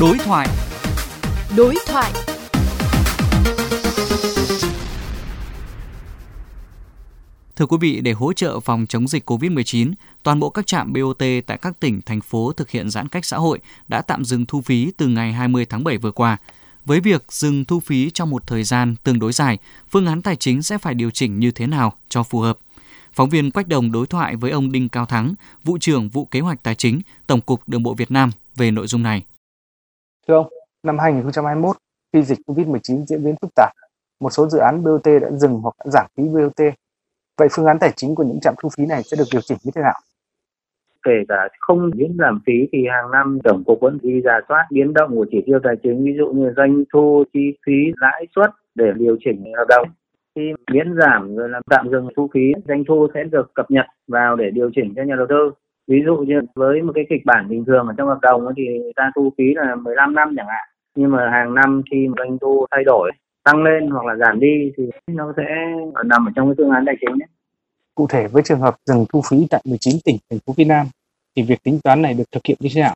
Đối thoại. Đối thoại. Thưa quý vị, để hỗ trợ phòng chống dịch COVID-19, toàn bộ các trạm BOT tại các tỉnh, thành phố thực hiện giãn cách xã hội đã tạm dừng thu phí từ ngày 20 tháng 7 vừa qua. Với việc dừng thu phí trong một thời gian tương đối dài, phương án tài chính sẽ phải điều chỉnh như thế nào cho phù hợp? Phóng viên Quách Đồng đối thoại với ông Đinh Cao Thắng, vụ trưởng vụ kế hoạch tài chính, Tổng cục Đường bộ Việt Nam về nội dung này. Thưa ông, năm 2021, khi dịch COVID-19 diễn biến phức tạp, một số dự án BOT đã dừng hoặc đã giảm phí BOT. Vậy phương án tài chính của những trạm thu phí này sẽ được điều chỉnh như thế nào? kể cả không miễn giảm phí thì hàng năm tổng cục vẫn đi giả soát biến động của chỉ tiêu tài chính ví dụ như doanh thu chi phí lãi suất để điều chỉnh hợp đồng khi miễn giảm rồi làm tạm dừng thu phí doanh thu sẽ được cập nhật vào để điều chỉnh cho nhà đầu tư ví dụ như với một cái kịch bản bình thường ở trong hợp đồng thì người ta thu phí là 15 năm chẳng hạn nhưng mà hàng năm khi mà doanh thu thay đổi tăng lên hoặc là giảm đi thì nó sẽ nằm ở trong cái phương án tài chính đấy. Cụ thể với trường hợp dừng thu phí tại 19 tỉnh, thành phố phía Nam thì việc tính toán này được thực hiện như thế nào?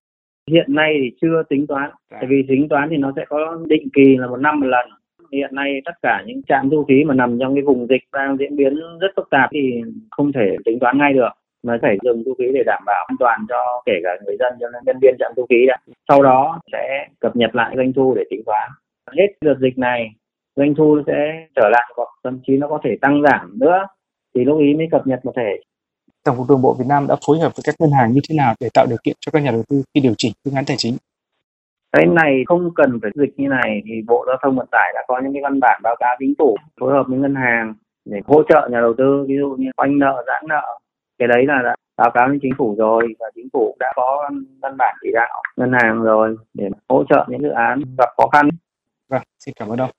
Hiện nay thì chưa tính toán, tại vì tính toán thì nó sẽ có định kỳ là một năm một lần. Hiện nay tất cả những trạm thu phí mà nằm trong cái vùng dịch đang diễn biến rất phức tạp thì không thể tính toán ngay được mà phải dừng thu phí để đảm bảo an toàn cho kể cả người dân cho nhân viên trạm thu phí đã. Sau đó sẽ cập nhật lại doanh thu để tính toán. Hết đợt dịch này doanh thu sẽ trở lại hoặc thậm chí nó có thể tăng giảm nữa thì lúc ý mới cập nhật một thể Tổng cục Đường bộ Việt Nam đã phối hợp với các ngân hàng như thế nào để tạo điều kiện cho các nhà đầu tư khi điều chỉnh phương án tài chính? cái này không cần phải dịch như này thì Bộ Giao thông Vận tải đã có những cái văn bản báo cáo chính phủ phối hợp với ngân hàng để hỗ trợ nhà đầu tư ví dụ như khoanh nợ giãn nợ cái đấy là đã báo cáo với chính phủ rồi và chính phủ đã có văn bản chỉ đạo ngân hàng rồi để hỗ trợ những dự án gặp khó khăn. Vâng, xin cảm ơn ông.